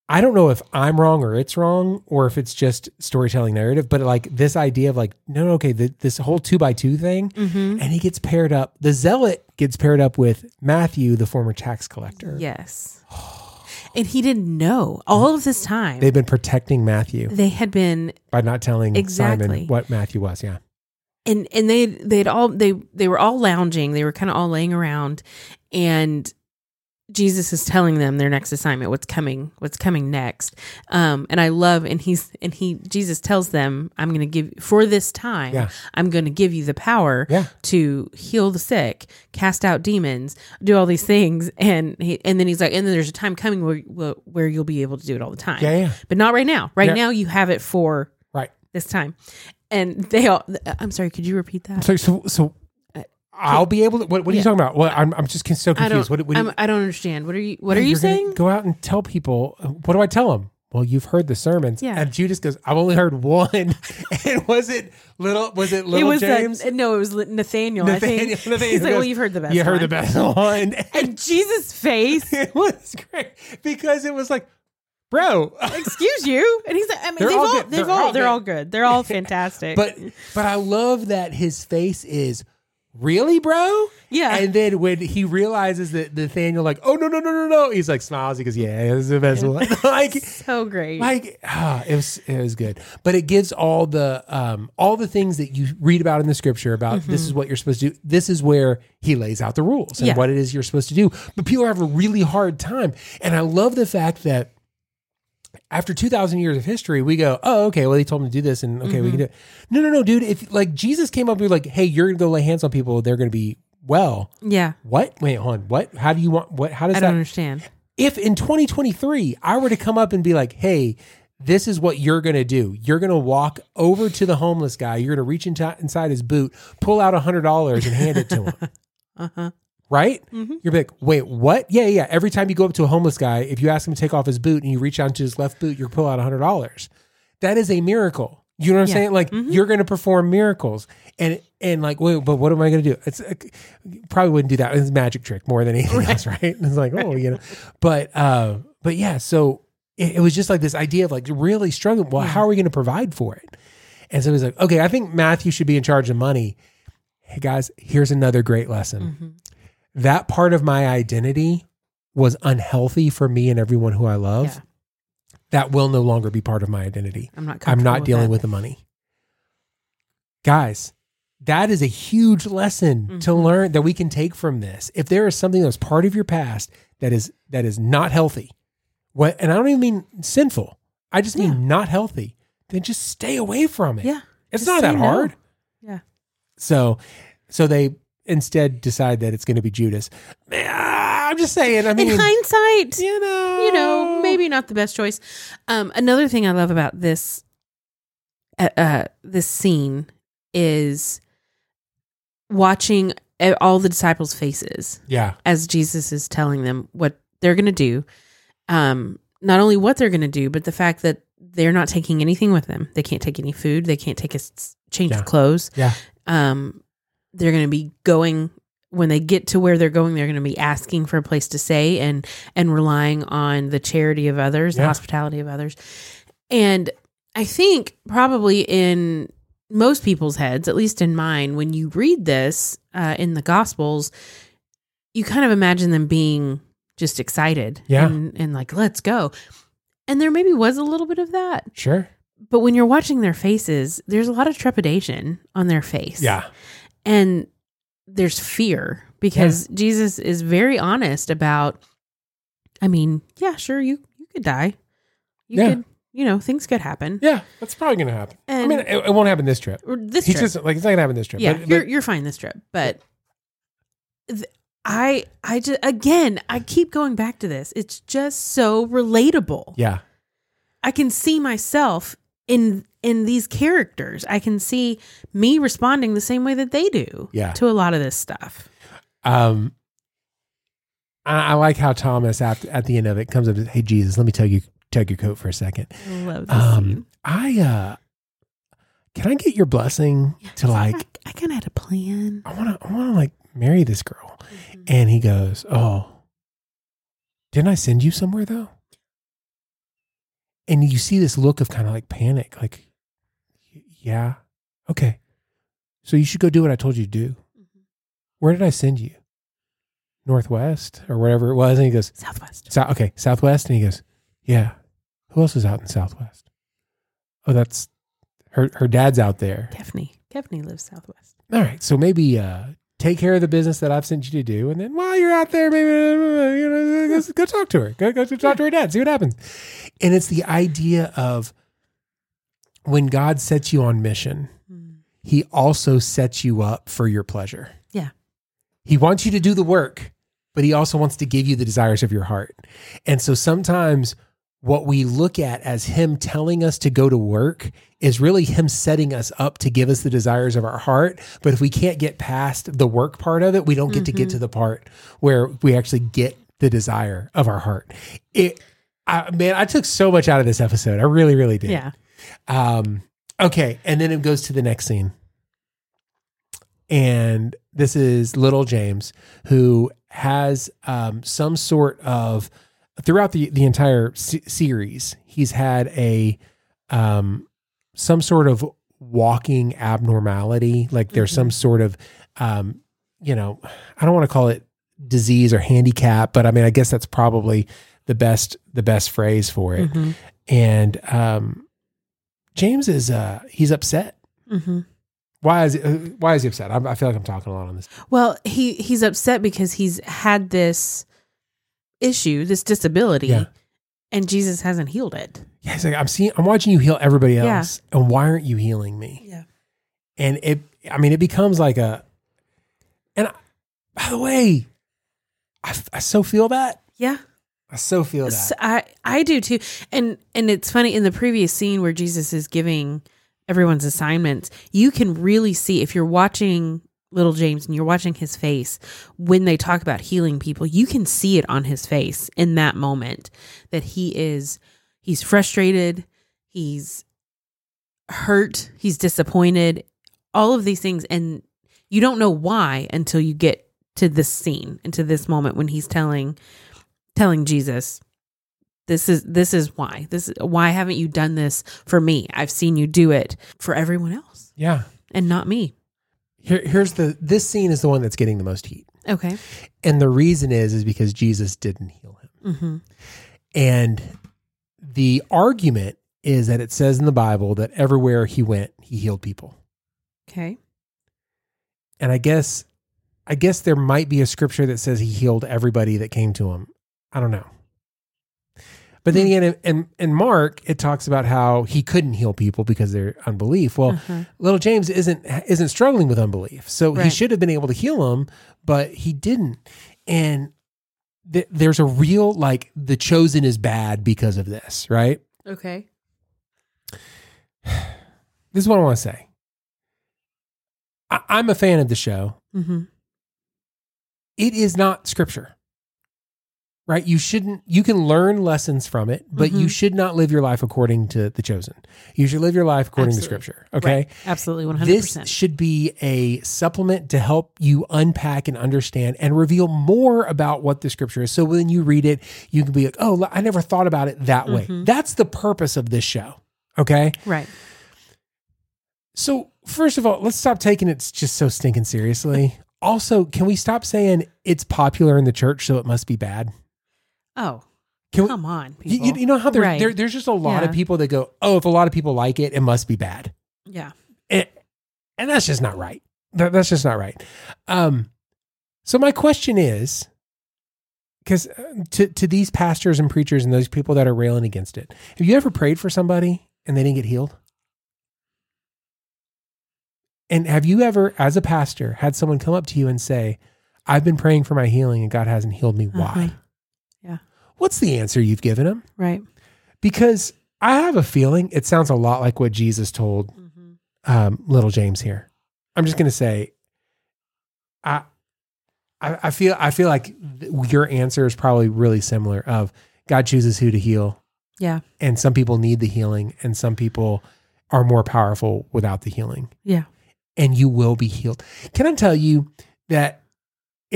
A: I don't know if I'm wrong or it's wrong or if it's just storytelling narrative, but like this idea of like, no, no, okay, the, this whole two by two thing,
B: mm-hmm.
A: and he gets paired up. The zealot gets paired up with Matthew, the former tax collector.
B: yes. And he didn't know all of this time.
A: They've been protecting Matthew
B: they had been
A: by not telling
B: Exactly.
A: Simon what Matthew was. Yeah.
B: and and they they'd all they they were all lounging they were kind of all laying around and jesus is telling them their next assignment what's coming what's coming next um and i love and he's and he jesus tells them i'm gonna give for this time
A: Yeah.
B: i'm gonna give you the power
A: Yeah.
B: to heal the sick cast out demons do all these things and he and then he's like and then there's a time coming where where- you'll be able to do it all the time
A: Yeah. Yeah.
B: but not right now right now you have it for
A: Right.
B: this time and they all i'm sorry could you repeat that
A: So, so, so I'll be able to. What, what are you talking about? Well, I'm, I'm just so
B: I
A: confused.
B: don't.
A: What, what do you-
B: I'm, I don't understand. What are you? What are you saying?
A: Go out and tell people. Uh, what do I tell them? Well, you've heard the sermons.
B: Yeah.
A: And Judas goes, I've only heard one. and was it little? Was it little
B: it was uh,
A: James?
B: That, no, it was Li- Nathaniel. I
A: Nathaniel-
B: think.
A: Nathaniel
B: He's like,
A: goes,
B: well, you've heard the best.
A: you heard the best one. And
B: And Jesus' face.
A: it was great because it was like, bro.
B: Excuse you. And he's like, I mean,
A: They're
B: they've
A: all
B: all,
A: good.
B: they've
A: They're
B: all,
A: all
B: they're all good. They're all fantastic.
A: but but I love that his face is really, bro.
B: yeah,
A: And then when he realizes that Nathaniel, like, oh no no no no no, he's like smiles. He goes, yeah, this is the best one. like
B: so great.
A: like ah, it was it was good but it gives all the um all the things that you read about in the scripture about this is what you're supposed to do this is where he lays out the rules and
B: Yeah.
A: what it is you're supposed to do but people have a really hard time and i love the fact that after 2000 years of history we go oh okay well he told him to do this and okay we can do it no no no dude if like jesus came up and be like hey you're gonna go lay hands on people they're gonna be well
B: yeah,
A: what wait hold on what how do you want what how does
B: I
A: that
B: don't understand.
A: if in 2023 I were to come up and be like, hey, this is what you're going to do. You're going to walk over to the homeless guy. You're going to reach into, inside his boot, pull out a $100 and hand it to him.
B: Uh huh.
A: Right?
B: Mhm.
A: You're like, wait, what? Yeah, yeah. Every time you go up to a homeless guy, if you ask him to take off his boot and you reach out to his left boot, you pull out $100. That is a miracle. You know what I'm
B: Yeah.
A: saying? Like
B: Mhm.
A: you're going to perform miracles, and and like, wait, but what am I going to do? It's uh, probably wouldn't do that. It's a magic trick more than anything else, right? And it's like, oh, you know, but uh, but yeah. So it, it was just like this idea of like really struggling. Well,
B: Yeah.
A: how are we going to provide for it? And so was like, okay, I think Matthew should be in charge of money. Hey guys, here's another great lesson.
B: Mhm.
A: That part of my identity was unhealthy for me and everyone who I love.
B: Yeah.
A: That will no longer be part of my identity.
B: I'm not.
A: I'm not dealing
B: that.
A: with the money. Guys, that is a huge lesson to
B: Mhm.
A: learn that we can take from this. If there is something that's part of your past that is that is not healthy, what and I don't even mean sinful. I just mean
B: Yeah.
A: not healthy, then just stay away from it.
B: Yeah.
A: It's not that
B: no.
A: hard.
B: Yeah.
A: So so they instead decide that it's going to be Judas. I'm just saying, I mean,
B: In hindsight,
A: you know,
B: you know, maybe not the best choice. Um, another thing I love about this, uh, uh, this scene is watching all the disciples' faces
A: Yeah.
B: as Jesus is telling them what they're going to do. Um, not only what they're going to do, but the fact that they're not taking anything with them. They can't take any food. They can't take a change
A: Yeah.
B: of clothes.
A: Yeah.
B: Um, they're going to be going when they get to where they're going. They're going to be asking for a place to stay and and relying on the charity of others, the hospitality of others. And I think probably in most people's heads, at least in mine, when you read this uh, in the Gospels, you kind of imagine them being just excited,
A: Yeah.
B: and, and like let's go. And there maybe was a little bit of that,
A: Sure.
B: but when you're watching their faces, there's a lot of trepidation on their face,
A: Yeah.
B: And there's fear because Jesus is very honest about. I mean, yeah, sure, you you could die, you
A: Yeah.
B: could, you know, things could happen.
A: Yeah. That's probably going to happen. I mean, it, it won't happen this trip.
B: This
A: He
B: trip.
A: just like it's not gonna happen this trip.
B: yeah,
A: but,
B: you're
A: but
B: you're fine this trip, but th- I I just again I keep going back to this. It's just so relatable.
A: yeah,
B: I can see myself in in these characters. I can see me responding the same way that they do
A: Yeah.
B: to a lot of this stuff.
A: um, I, I like how Thomas at at the end of it comes up. and says, Hey Jesus, let me tell you, tug your coat for a second.
B: I love this
A: Um,
B: scene.
A: I uh, can I get your blessing to like?
B: I, I kind of had a plan.
A: I want to, I want to like marry this girl.
B: Mm-hmm.
A: And he goes, Oh, didn't I send you somewhere though? And you see this look of kind of like panic, like, yeah, okay. So you should go do what I told you to do.
B: Mhm.
A: Where did I send you? Northwest or whatever it was. And he goes,
B: Southwest.
A: Sou- okay, Southwest. And he goes, yeah. Who else is out in Southwest? Oh, that's her. Her dad's out there.
B: Kafni. Kafni lives Southwest.
A: All right, so maybe uh, take care of the business that I've sent you to do, and then while you're out there, maybe you know, go, go talk to her. Go, go talk to her dad. See what happens. And it's the idea of when God sets you on mission,
B: Mm.
A: He also sets you up for your pleasure.
B: Yeah.
A: He wants you to do the work, but He also wants to give you the desires of your heart. And so sometimes what we look at as him telling us to go to work is really him setting us up to give us the desires of our heart. But if we can't get past the work part of it, we don't get to get to the part where we actually get the desire of our heart. It, I, man, I took so much out of this episode. I really, really did.
B: Yeah.
A: Um, okay. And then it goes to the next scene. And this is little James, who has um, some sort of, throughout the, the entire se- series, he's had a, um, some sort of walking abnormality. Like there's some sort of, um, you know, I don't want to call it disease or handicap, but I mean, I guess that's probably the best, the best phrase for it.
B: Mhm.
A: And, um, James is, uh, he's upset.
B: Mhm.
A: Why is, uh, why is he upset? I, I feel like I'm talking a lot on this.
B: Well, he he's upset because he's had this issue, this disability,
A: Yeah.
B: and Jesus hasn't healed it.
A: Yeah, he's like, I'm seeing, I'm watching you heal everybody
B: Yeah.
A: else, and why aren't you healing me?
B: Yeah.
A: And it, I mean, it becomes like a, and I, by the way, I, I so feel that.
B: Yeah.
A: I so feel that.
B: I I do too. And and it's funny in the previous scene where Jesus is giving everyone's assignments, you can really see if you're watching little James and you're watching his face when they talk about healing people, you can see it on his face in that moment that he is he's frustrated, he's hurt, he's disappointed, all of these things and you don't know why until you get to this scene, into this moment when he's telling telling Jesus this is this is why. This is why haven't you done this for me? I've seen you do it for everyone else
A: Yeah.
B: and not me.
A: Here, here's the this scene is the one that's getting the most heat.
B: Okay.
A: And the reason is is because Jesus didn't heal him.
B: Mm-hmm.
A: And the argument is that it says in the Bible that everywhere he went, he healed people.
B: Okay.
A: And I guess I guess there might be a scripture that says he healed everybody that came to him. I don't know. But then again, in, in, in Mark, it talks about how he couldn't heal people because their unbelief. Well,
B: Uh-huh.
A: little James isn't isn't struggling with unbelief, so he should have been able to heal him, but he didn't. And th- there's a real like the chosen is bad because of this, right?
B: Okay.
A: This is what I want to say. I- I'm a fan of the show.
B: Mm-hmm.
A: It is not scripture, right? You shouldn't. You can learn lessons from it, but you
B: Mhm.
A: should not live your life according to the chosen. You should live your life according
B: Absolutely.
A: to scripture. Okay.
B: Right. Absolutely. 100%.
A: This should be a supplement to help you unpack and understand and reveal more about what the scripture is. So when you read it, you can be like, oh, I never thought about it that way.
B: Mhm.
A: That's the purpose of this show. Okay.
B: Right.
A: So, first of all, let's stop taking it just so stinking seriously. Also, can we stop saying it's popular in the church, so it must be bad?
B: Oh,
A: we,
B: come on,
A: you,
B: people.
A: you know how there,
B: Right.
A: there, there's just a lot of people that go, oh, if a lot of people like it, it must be bad.
B: yeah.
A: and, and that's just not right. That, that's just not right. Um, so my question is, because to to these pastors and preachers and those people that are railing against it, have you ever prayed for somebody and they didn't get healed? And have you ever, as a pastor, had someone come up to you and say, "I've been praying for my healing and God hasn't healed me. Why?"
B: Uh-huh.
A: What's the answer you've given him?
B: Right.
A: Because I have a feeling it sounds a lot like what Jesus told
B: Mm-hmm.
A: um, little James here. I'm just going to say, I, I, I feel, I feel like your answer is probably really similar. Of God chooses who to heal,
B: Yeah.
A: and some people need the healing, and some people are more powerful without the healing,
B: Yeah.
A: and you will be healed. Can I tell you that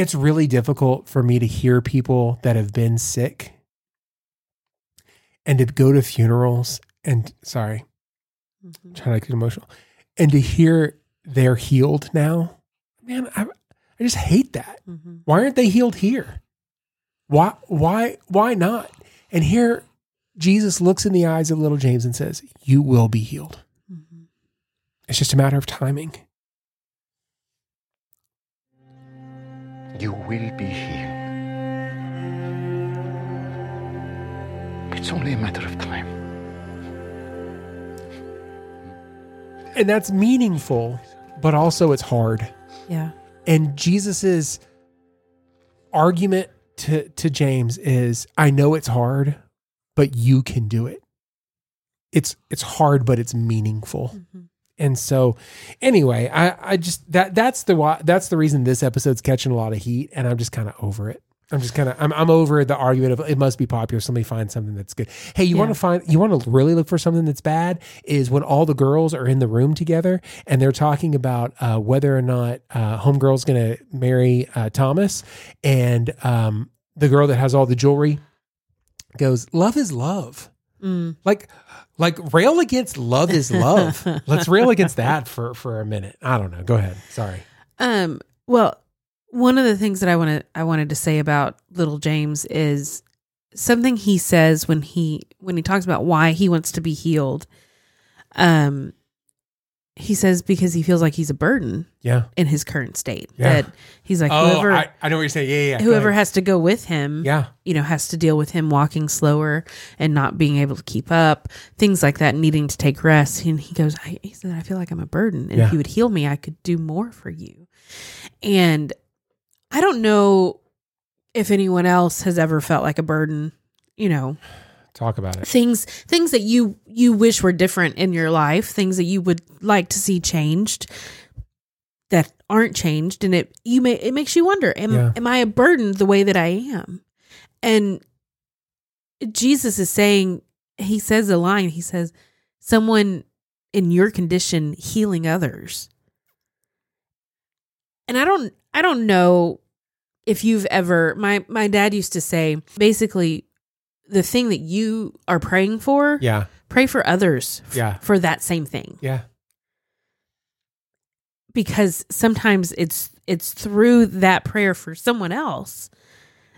A: it's really difficult for me to hear people that have been sick and to go to funerals and sorry,
B: Mhm.
A: trying to get emotional, and to hear they're healed now, man, I, I just hate that.
B: Mhm.
A: Why aren't they healed here? Why, why, why not? And here, Jesus looks in the eyes of little James and says, "You will be healed.
B: Mhm.
A: It's just a matter of timing."
C: You will be healed. It's only a matter of time.
A: And that's meaningful, but also it's hard.
B: Yeah.
A: And Jesus's argument to to James is, "I know it's hard, but you can do it. It's it's hard, but it's meaningful."
B: Mhm.
A: And so, anyway, I, I just that that's the why that's the reason this episode's catching a lot of heat, and I'm just kind of over it. I'm just kind of I'm I'm over the argument of it must be popular. Somebody find something that's good. Hey, you want to find you want to really look for something that's bad is when all the girls are in the room together and they're talking about uh, whether or not uh, homegirl's going to marry uh, Thomas, and um, the girl that has all the jewelry goes, "Love is love."
B: Mm.
A: like like rail against love is love let's rail against that for for a minute i don't know go ahead sorry
B: Um. Well, one of the things that I want to I wanted to say about little James is something he says when he when he talks about why he wants to be healed. Um, he says because he feels like he's a burden
A: yeah
B: in his current state.
A: Yeah.
B: That he's like
A: oh
B: whoever
A: I, I know what you're saying yeah yeah, yeah.
B: Whoever has to go with him.
A: yeah
B: you know, has to deal with him walking slower and not being able to keep up, things like that, needing to take rest. And he goes, I, he said, I feel like I'm a burden. And
A: Yeah.
B: if you would heal me, I could do more for you. And I don't know if anyone else has ever felt like a burden, you know,
A: talk about it
B: things things that you you wish were different in your life, things that you would like to see changed that aren't changed and it you may it makes you wonder am
A: Yeah.
B: am I a burden the way that I am? And Jesus is saying he says a line he says someone in your condition healing others. And I don't I don't know if you've ever my my dad used to say basically the thing that you are praying for,
A: Yeah.
B: pray for others f-
A: Yeah.
B: for that same thing.
A: Yeah.
B: Because sometimes it's it's through that prayer for someone else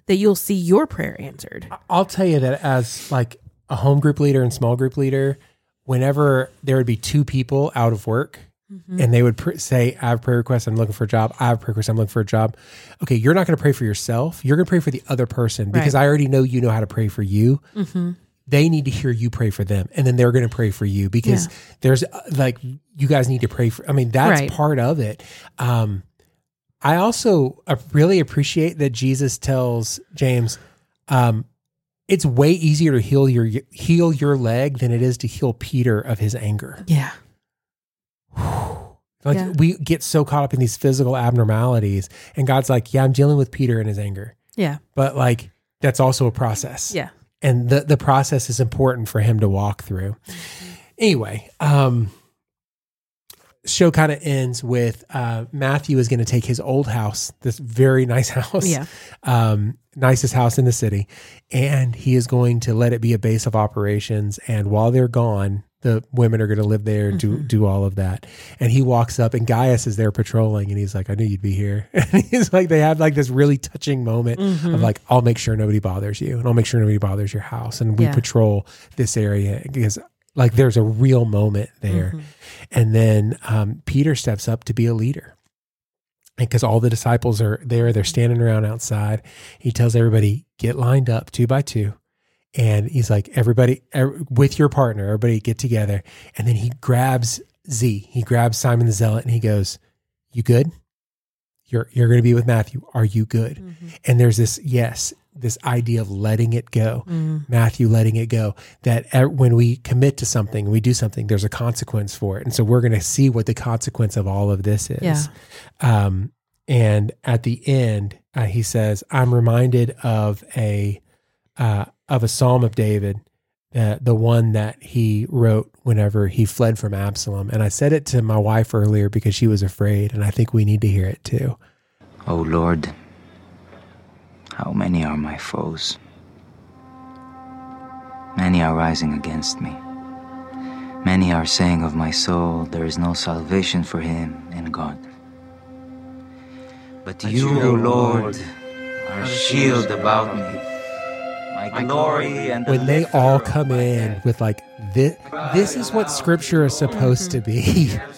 B: that you'll see your prayer answered.
A: I'll tell you that as like a home group leader and small group leader, whenever there would be two people out of work and they would pr- say, I have a prayer request, I'm looking for a job. I have a prayer request, I'm looking for a job. Okay, you're not going to pray for yourself. You're going to pray for the other person because I already know you know how to pray for you.
B: Mm-hmm.
A: They need to hear you pray for them and then they're going to pray for you because
B: Yeah.
A: there's uh, like, you guys need to pray for, I mean, that's
B: Right.
A: part of it. Um, I also really appreciate that Jesus tells James, um, it's way easier to heal your heal your leg than it is to heal Peter of his anger.
B: Yeah.
A: Like
B: Yeah.
A: we get so caught up in these physical abnormalities, and God's like, "Yeah, I'm dealing with Peter and his anger,
B: Yeah.
A: but like that's also a process,
B: Yeah.
A: and the the process is important for him to walk through." Anyway, um, show kind of ends with uh, Matthew is going to take his old house, this very nice house,
B: Yeah.
A: um, nicest house in the city, and he is going to let it be a base of operations. And while they're gone, the women are going to live there and do do all of that. And he walks up, and Gaius is there patrolling, and he's like, "I knew you'd be here." And he's like, they have like this really touching moment
B: Mm-hmm.
A: of like, "I'll make sure nobody bothers you, and I'll make sure nobody bothers your house." And we
B: Yeah.
A: patrol this area because like there's a real moment there.
B: Mhm.
A: And then um, Peter steps up to be a leader. And because all the disciples are there, they're standing around outside. He tells everybody, get lined up two by two. And he's like, everybody, er, with your partner, everybody get together. And then he grabs Z, he grabs Simon the Zealot, and he goes, You good? You're, you're going to be with Matthew. Are you good?
B: Mm-hmm.
A: And there's this, yes, this idea of letting it go.
B: Mm.
A: Matthew letting it go. That e- when we commit to something, we do something, there's a consequence for it. And so we're going to see what the consequence of all of this is.
B: Yeah.
A: Um, and at the end, uh, he says, "I'm reminded of a uh, of a Psalm of David, uh, the one that he wrote whenever he fled from Absalom." And I said it to my wife earlier because she was afraid, and I think we need to hear it too.
E: O Lord, how many are my foes? Many are rising against me. Many are saying of my soul, There is no salvation for him in God. But you, O Lord, are a shield about me, my glory and
A: when they all come in with like this this is what scripture is supposed to be.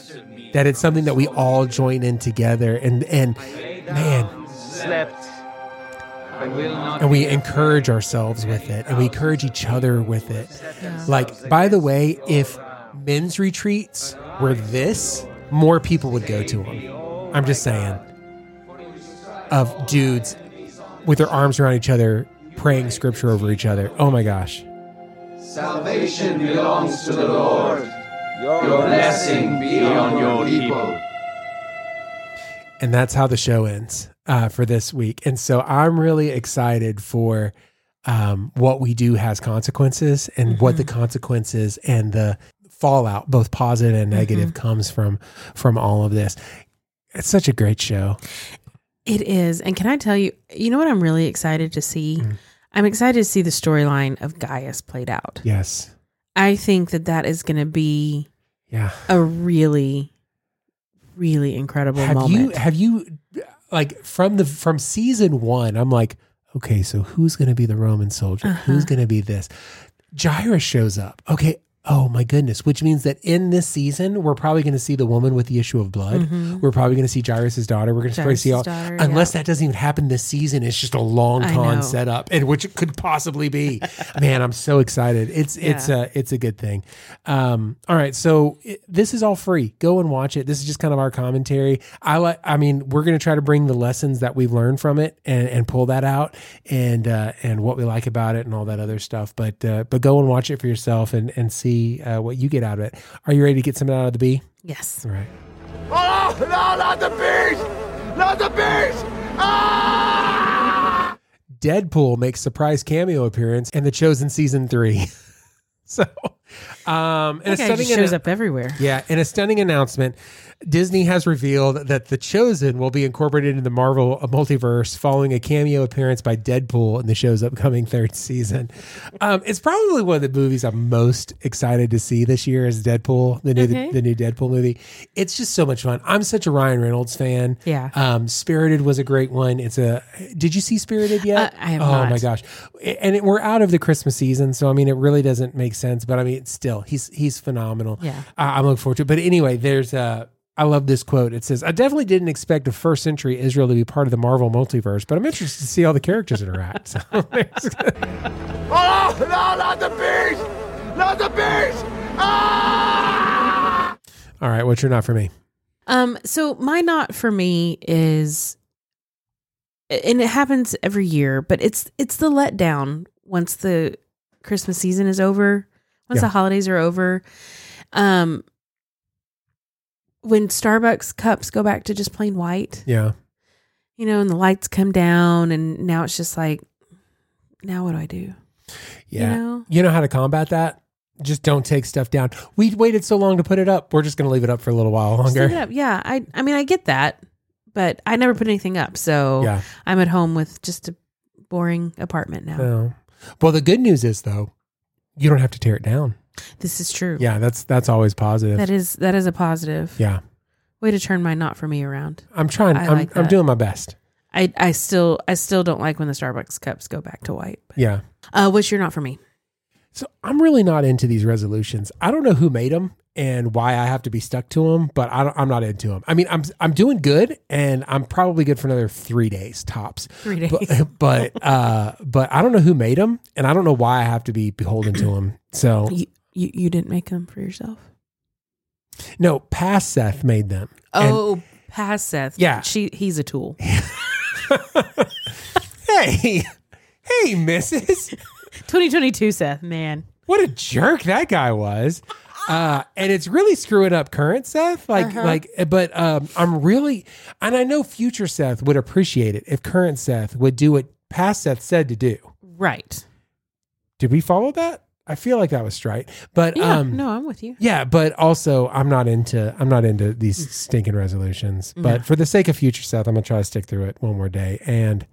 A: That it's something that we all join in together and and man
E: slept. I will not
A: and we encourage ourselves with it and we encourage each other with it. Like by the way if men's retreats were this more people would go to them i'm just saying. Of dudes with their arms around each other praying scripture over each other oh my gosh
F: Salvation belongs to the Lord. Your blessing be on your people.
A: and that's how the show ends uh, for this week. And so I'm really excited for um, what we do has consequences and what the consequences and the fallout, both positive and negative, comes from from all of this. It's such a great show.
B: It is. And can I tell you, you know what I'm really excited to see?
A: Mm.
B: I'm excited to see the storyline of Gaius played out.
A: Yes.
B: I think that that is going to be
A: Yeah.
B: a really, really incredible
A: Have
B: moment.
A: you have you like from the from season one? I'm like, okay, so who's going to be the Roman soldier?
B: Uh-huh.
A: Who's going to be this? Jairus shows up. Okay. Oh my goodness! Which means that in this season, we're probably going to see the woman with the issue of blood. We're probably going to see Jairus' daughter. We're going to probably see all,
B: Mm-hmm. Daughter,
A: unless
B: yeah.
A: that doesn't even happen this season. It's just a long
B: I
A: con
B: know.
A: setup, and which it could possibly be. Man, I'm so excited. It's it's a it's a good thing. Um, all right, so it, this is all free. Go and watch it. This is just kind of our commentary. I like. I mean, we're going to try to bring the lessons that we've learned from it and and pull that out and uh, and what we like about it and all that other stuff. But uh, but go and watch it for yourself and and see uh, what you get out of it. Are you ready to get something out of the bee?
B: yes.
A: All right.
F: Oh, no, not the beast! Not the beast! Ah!
A: Deadpool makes surprise cameo appearance in The Chosen season three. so Um, and a
B: That guy shows
A: annou-
B: up everywhere.
A: Yeah, in a stunning announcement, Disney has revealed that The Chosen will be incorporated into the Marvel multiverse following a cameo appearance by Deadpool in the show's upcoming third season. Um, it's probably one of the movies I'm most excited to see this year is Deadpool, the new
B: Okay.
A: the, new Deadpool movie. It's just so much fun. I'm such a Ryan Reynolds fan.
B: Yeah.
A: Um, Spirited was a great one. It's a. Did you see Spirited yet?
B: Uh, I have
A: oh
B: not.
A: my gosh! And it, we're out of the Christmas season, so I mean, it really doesn't make sense. But I mean, still, he's he's phenomenal.
B: Yeah.
A: I, I'm looking forward to it. But anyway, there's a. I love this quote. It says, "I definitely didn't expect a first century Israel to be part of the Marvel multiverse, but I'm interested to see how the characters interact." So
F: Oh, no, not the beast! Not the beast! Ah!
A: all right, what's your not for me?
B: Um, so my not for me is, and it happens every year, but it's it's the letdown once the Christmas season is over, once
A: Yeah.
B: the holidays are over. Um, when Starbucks cups go back to just plain white,
A: Yeah,
B: you know, and the lights come down, and now it's just like, now what do I do?
A: yeah.
B: You know?
A: You know how to combat that? Just don't take stuff down. We waited so long to put it up. We're just going to leave it up for a little while
B: Just leave it
A: longer.
B: up. Yeah, I I mean I get that, but I never put anything up, so
A: Yeah.
B: I'm at home with just a boring apartment now.
A: No. Well, the good news is though, you don't have to tear it down.
B: This is true.
A: Yeah, that's that's always positive.
B: That is that is a positive.
A: yeah,
B: Way to turn my not for me around.
A: I'm trying.
B: I
A: I'm
B: like
A: I'm doing my best.
B: I I still I still don't like when the Starbucks cups go back to white.
A: Yeah.
B: Uh, what's your not for me?
A: So I'm really not into these resolutions. I don't know who made them and why I have to be stuck to them, but I don't, I'm not into them. I mean, I'm I'm doing good, and I'm probably good for another three days tops.
B: Three days.
A: But but uh, but I don't know who made them, and I don't know why I have to be beholden to them. So
B: You, you you didn't make them for yourself.
A: no, past Seth made them. And-
B: Oh, past Seth.
A: Yeah.
B: she he's a tool.
A: hey, hey, Mrs.
B: 2022 Seth, man.
A: what a jerk that guy was. Uh, and it's really screwing up current Seth. Like,
B: Uh-huh.
A: like, but um, I'm really, and I know future Seth would appreciate it if current Seth would do what past Seth said to do.
B: Right.
A: Did we follow that? I feel like that was straight, but
B: Yeah.
A: um,
B: no, I'm with you.
A: yeah, but also I'm not into I'm not into these stinking resolutions. But for the sake of future Seth, I'm gonna try to stick through it one more day, and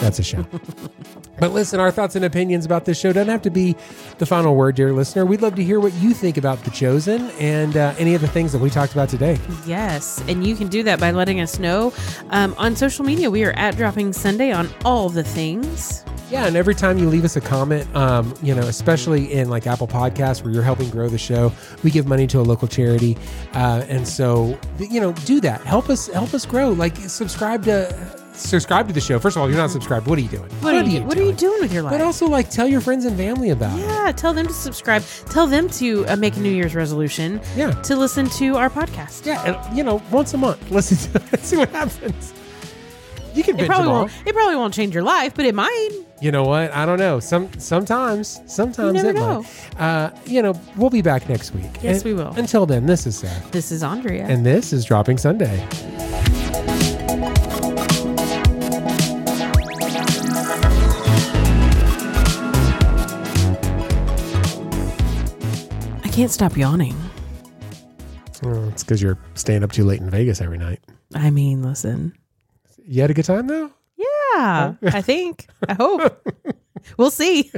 A: that's a show. but listen, our thoughts and opinions about this show don't have to be the final word, dear listener. We'd love to hear what you think about The Chosen and uh, any of the things that we talked about today.
B: Yes, and you can do that by letting us know um, on social media. We are at Dropping Sunday on all the things.
A: Yeah, and every time you leave us a comment, um, you know, especially in like Apple Podcasts where you're helping grow the show, we give money to a local charity, uh, and so you know, do that. Help us, help us grow. Like, subscribe to subscribe to the show. First of all, you're not subscribed. What are you doing?
B: What, are you? What are you doing with your life?
A: But also, like, tell your friends and family about it.
B: yeah, tell them to subscribe. Tell them to uh, make a New Year's resolution
A: Yeah,
B: to listen to our podcast.
A: yeah. And, you know, once a month, listen to it, see what happens. You can
B: It probably
A: them all.
B: won't. It probably won't change your life, but it might.
A: You know what? I don't know. Some sometimes, sometimes
B: never
A: it
B: know.
A: might. Uh, you know, we'll be back next week.
B: Yes,
A: And
B: we will.
A: Until then, this is Seth.
B: This is Andrea.
A: And this is Dropping Sunday.
B: Can't stop yawning.
A: Oh, it's because you're staying up too late in Vegas every night.
B: I mean, listen.
A: You had a good time though?
B: Yeah, oh. I think. I hope. we'll see.